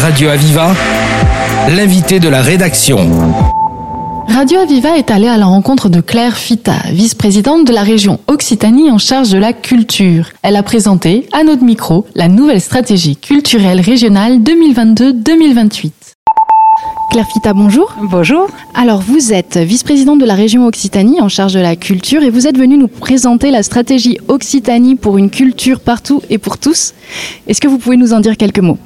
Radio Aviva, l'invité de la rédaction. Radio Aviva est allée à la rencontre de Claire Fita, vice-présidente de la région Occitanie en charge de la culture. Elle a présenté, à notre micro, la nouvelle stratégie culturelle régionale 2022-2028. Claire Fita, bonjour. Bonjour. Alors, vous êtes vice-présidente de la région Occitanie en charge de la culture et vous êtes venue nous présenter la stratégie Occitanie pour une culture partout et pour tous. Est-ce que vous pouvez nous en dire quelques mots?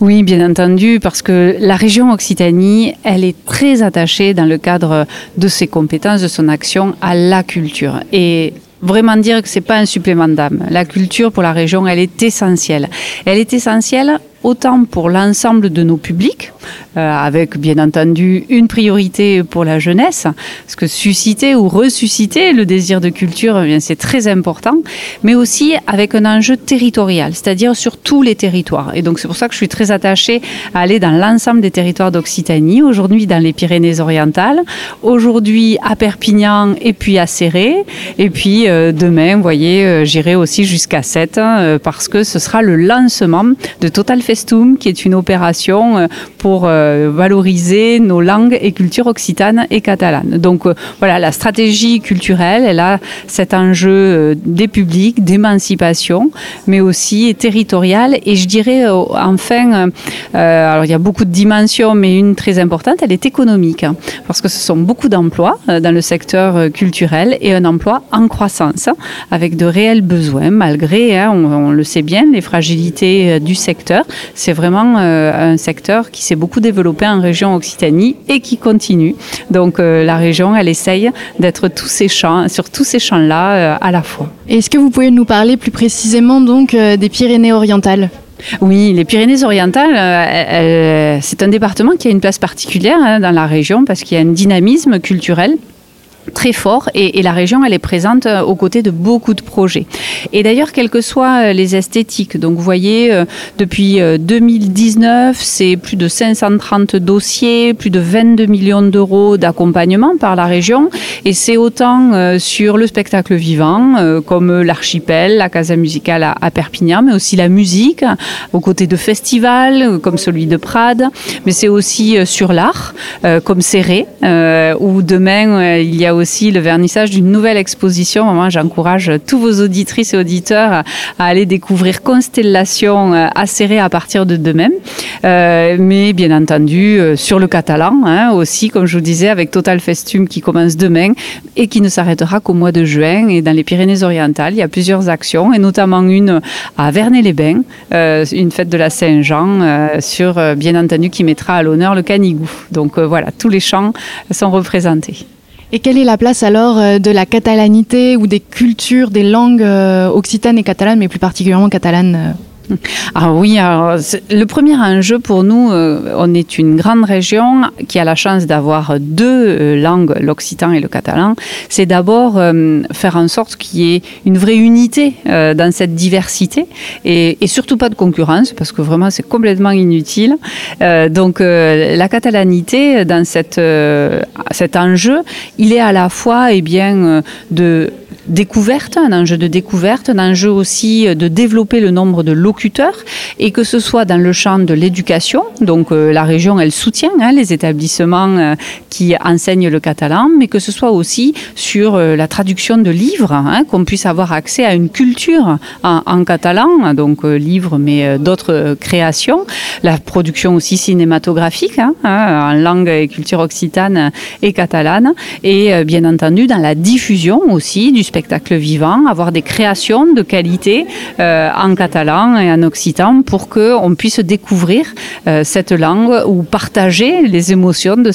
Oui, bien entendu, parce que la région Occitanie, elle est très attachée dans le cadre de ses compétences, de son action à la culture. Et vraiment dire que c'est pas un supplément d'âme. La culture pour la région, elle est essentielle. Elle est essentielle autant pour l'ensemble de nos publics, avec bien entendu une priorité pour la jeunesse, parce que susciter ou ressusciter le désir de culture, eh c'est très important, mais aussi avec un enjeu territorial, c'est-à-dire sur tous les territoires. Et donc c'est pour ça que je suis très attachée à aller dans l'ensemble des territoires d'Occitanie, aujourd'hui dans les Pyrénées-Orientales, aujourd'hui à Perpignan et puis à Serré, et puis euh, demain, vous voyez, euh, j'irai aussi jusqu'à 7, hein, parce que ce sera le lancement de Total Festum, qui est une opération euh, pour euh, valoriser nos langues et cultures occitanes et catalanes. Donc euh, voilà, la stratégie culturelle, elle a cet enjeu des publics, d'émancipation, mais aussi territoriale. Et je dirais enfin, alors il y a beaucoup de dimensions, mais une très importante, elle est économique, hein, parce que ce sont beaucoup d'emplois dans le secteur culturel et un emploi en croissance, avec de réels besoins, malgré, hein, on, le sait bien, les fragilités du secteur c'est vraiment euh, un secteur qui s'est beaucoup développé en région Occitanie et qui continue. Donc euh, la région, elle essaye d'être tous ces champs, sur tous ces champs-là euh, à la fois. Est-ce que vous pouvez nous parler plus précisément donc des Pyrénées-Orientales oui, les Pyrénées-Orientales, c'est un département qui a une place particulière hein, dans la région parce qu'il y a un dynamisme culturel très fort et, la région elle est présente euh, aux côtés de beaucoup de projets. Et d'ailleurs quelles que soient euh, les esthétiques, donc vous voyez euh, depuis 2019 c'est plus de 530 dossiers, plus de 22 millions d'euros d'accompagnement par la région et c'est autant sur le spectacle vivant comme l'archipel, la casa musicale à, Perpignan, mais aussi la musique aux côtés de festivals comme celui de Prades, mais c'est aussi sur l'art comme Serré où demain il y a aussi le vernissage d'une nouvelle exposition. Moi, j'encourage tous vos auditrices et auditeurs à aller découvrir Constellation euh, acérée à partir de demain. Euh, mais bien entendu, euh, sur le catalan hein, aussi, comme je vous disais, avec Total Festum qui commence demain et qui ne s'arrêtera qu'au mois de juin. Et dans les Pyrénées-Orientales, il y a plusieurs actions, et notamment une à Vernet-les-Bains, une fête de la Saint-Jean, sur, bien entendu, qui mettra à l'honneur le canigou. Donc voilà, tous les champs sont représentés. Et quelle est la place alors euh, de la catalanité ou des cultures, des langues euh, occitanes et catalanes, mais plus particulièrement catalanes euh ah oui, le premier enjeu pour nous, euh, on est une grande région qui a la chance d'avoir deux euh, langues, l'occitan et le catalan. C'est d'abord euh, faire en sorte qu'il y ait une vraie unité dans cette diversité et, et, surtout pas de concurrence parce que vraiment c'est complètement inutile. donc la catalanité dans cette, cet enjeu, il est à la fois eh bien, de découverte, un enjeu de découverte, un enjeu aussi de développer le nombre de locuteurs et que ce soit dans le champ de l'éducation, donc euh, la région elle soutient hein, les établissements euh, qui enseignent le catalan, mais que ce soit aussi sur euh, la traduction de livres, hein, qu'on puisse avoir accès à une culture en, catalan, donc livres mais d'autres créations, la production aussi cinématographique hein, en langue et culture occitane et catalane, et bien entendu dans la diffusion aussi du spectacle vivant, avoir des créations de qualité euh, en catalan et en occitan pour qu'on puisse découvrir euh, cette langue ou partager les émotions de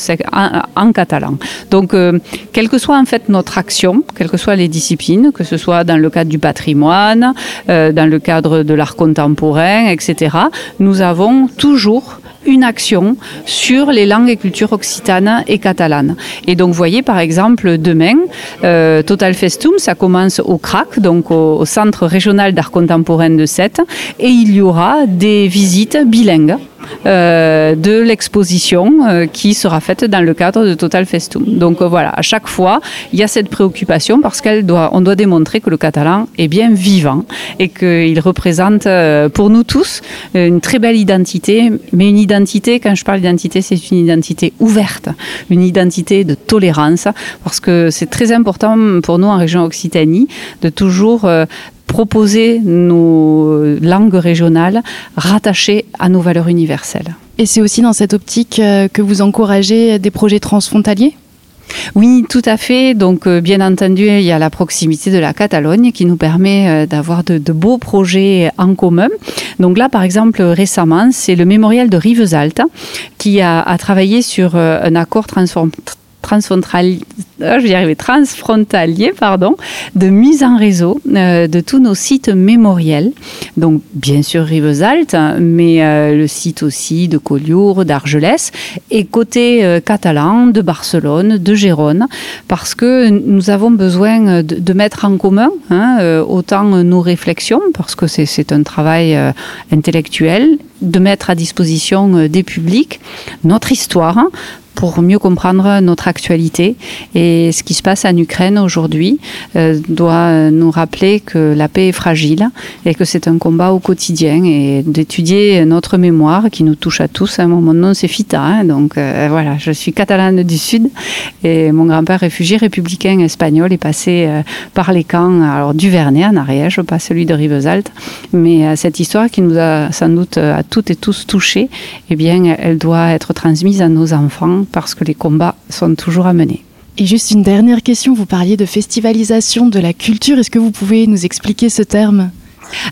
en, catalan. Donc, euh, quelle que soit en fait notre action, quelles que soient les disciplines, que ce soit dans le cadre du patrimoine, dans le cadre de l'art contemporain, etc., nous avons toujours une action sur les langues et cultures occitanes et catalanes. Et donc, vous voyez, par exemple, demain, euh, Total Festum, ça commence au CRAC, donc au, au Centre régional d'art contemporain de Sète, et il y aura des visites bilingues de l'exposition qui sera faite dans le cadre de Total Festum. Donc voilà, à chaque fois, il y a cette préoccupation parce qu'on doit, doit démontrer que le catalan est bien vivant et qu'il représente pour nous tous une très belle identité, mais une identité, quand je parle d'identité, c'est une identité ouverte, une identité de tolérance, parce que c'est très important pour nous en région Occitanie de toujours euh, proposer nos langues régionales rattachées à nos valeurs universelles. Et c'est aussi dans cette optique euh, que vous encouragez des projets transfrontaliers? Oui, tout à fait. Donc, euh, bien entendu, il y a la proximité de la Catalogne qui nous permet euh, d'avoir de, beaux projets en commun. Donc là, par exemple, récemment, c'est le mémorial de Rivesaltes qui a, a travaillé sur euh, un accord transform arriver, transfrontalier pardon, de mise en réseau euh, de tous nos sites mémoriels. Donc, bien sûr, Rivesaltes, mais euh, le site aussi de Collioure, d'Argelès, et côté euh, catalan, de Barcelone, de Gérone, parce que nous avons besoin de, mettre en commun hein, autant nos réflexions, parce que c'est un travail intellectuel, de mettre à disposition des publics notre histoire, pour mieux comprendre notre actualité. Et ce qui se passe en Ukraine aujourd'hui euh, doit nous rappeler que la paix est fragile et que c'est un combat au quotidien et d'étudier notre mémoire qui nous touche à tous. Hein, mon nom c'est Fita, hein, donc euh, voilà, je suis catalane du Sud et mon grand-père réfugié républicain espagnol est passé euh, par les camps alors du Vernet en Ariège, pas celui de Rivesaltes, mais cette histoire qui nous a sans doute à toutes et tous touchés, eh bien, elle doit être transmise à nos enfants parce que les combats sont toujours à mener. Et juste une dernière question, vous parliez de festivalisation de la culture, est-ce que vous pouvez nous expliquer ce terme?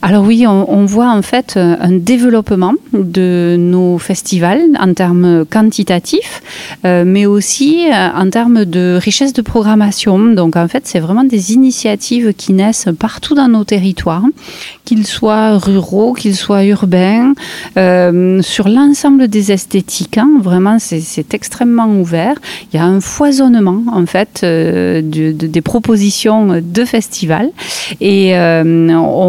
Alors oui, on, voit en fait euh, un développement de nos festivals en termes quantitatifs, euh, mais aussi euh, en termes de richesse de programmation. Donc en fait, c'est vraiment des initiatives qui naissent partout dans nos territoires, qu'ils soient ruraux, qu'ils soient urbains, sur l'ensemble des esthétiques. Hein. Vraiment, c'est extrêmement ouvert. Il y a un foisonnement en fait des propositions de festivals et on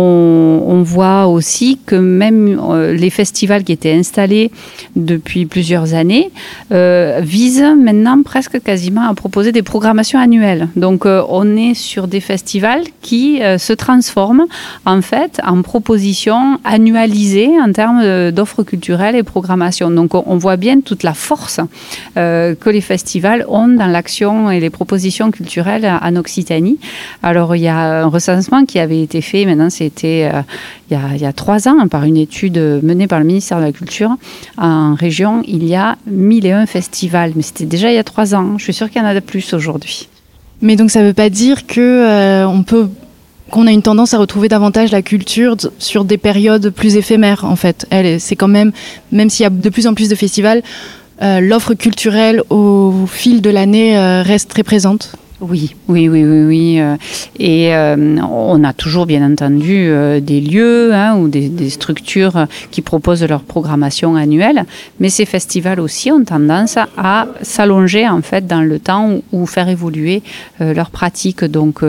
on, voit aussi que même euh, les festivals qui étaient installés depuis plusieurs années euh, visent maintenant presque quasiment à proposer des programmations annuelles. Donc euh, on est sur des festivals qui se transforment en fait en propositions annualisées en termes d'offres culturelles et programmation. Donc on, voit bien toute la force que les festivals ont dans l'action et les propositions culturelles en Occitanie. Alors il y a un recensement qui avait été fait, maintenant c'était euh, il, y a, trois ans par une étude menée par le ministère de la Culture. En région, il y a 1001 festivals, mais c'était déjà il y a trois ans. Je suis sûre qu'il y en a de plus aujourd'hui. Mais donc ça ne veut pas dire que euh, on peut qu'on a une tendance à retrouver davantage la culture sur des périodes plus éphémères en fait. C'est quand même, même s'il y a de plus en plus de festivals, euh, l'offre culturelle au fil de l'année reste très présente. Oui, oui, oui, oui, oui. Euh, et euh, on a toujours, bien entendu, euh, des lieux hein, ou des, structures qui proposent leur programmation annuelle, mais ces festivals aussi ont tendance à s'allonger en fait dans le temps ou, faire évoluer leurs pratiques. Donc,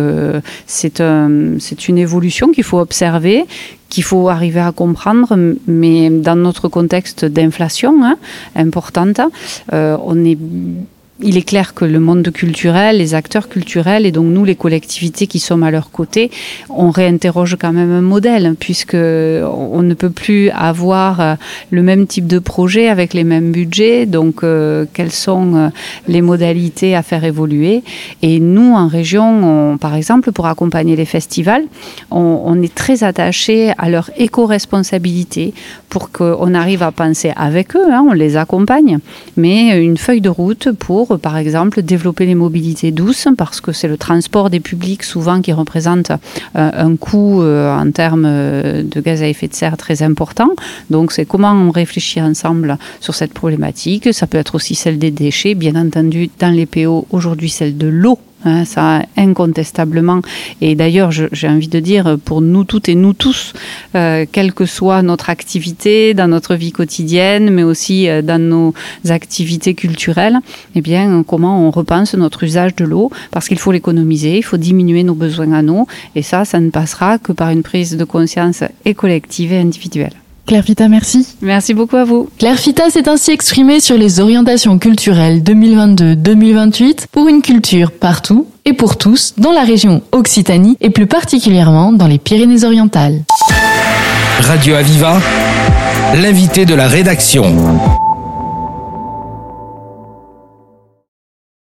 c'est un, c'est une évolution qu'il faut observer, qu'il faut arriver à comprendre, mais dans notre contexte d'inflation hein, importante, on est il est clair que le monde culturel, les acteurs culturels et donc nous, les collectivités qui sommes à leur côté, on réinterroge quand même un modèle puisque on ne peut plus avoir euh, le même type de projet avec les mêmes budgets. Donc, euh, quelles sont euh, les modalités à faire évoluer? Et nous, en région, par exemple, pour accompagner les festivals, on, est très attaché à leur éco-responsabilité pour qu'on arrive à penser avec eux. Hein, on les accompagne, mais une feuille de route pour par exemple, développer les mobilités douces, parce que c'est le transport des publics souvent qui représente euh, un coût euh, en termes euh, de gaz à effet de serre très important. Donc, c'est comment on réfléchit ensemble sur cette problématique. Ça peut être aussi celle des déchets, bien entendu, dans les PO, aujourd'hui celle de l'eau Hein, ça, incontestablement. Et d'ailleurs, j'ai envie de dire, pour nous toutes et nous tous, euh, quelle que soit notre activité dans notre vie quotidienne, mais aussi euh, dans nos activités culturelles, eh bien, comment on repense notre usage de l'eau, parce qu'il faut l'économiser, il faut diminuer nos besoins en eau, et ça, ça ne passera que par une prise de conscience et collective et individuelle. Claire Fita, merci. Merci beaucoup à vous. Claire Fita s'est ainsi exprimée sur les orientations culturelles 2022-2028 pour une culture partout et pour tous dans la région Occitanie et plus particulièrement dans les Pyrénées-Orientales. Radio Aviva, l'invité de la rédaction.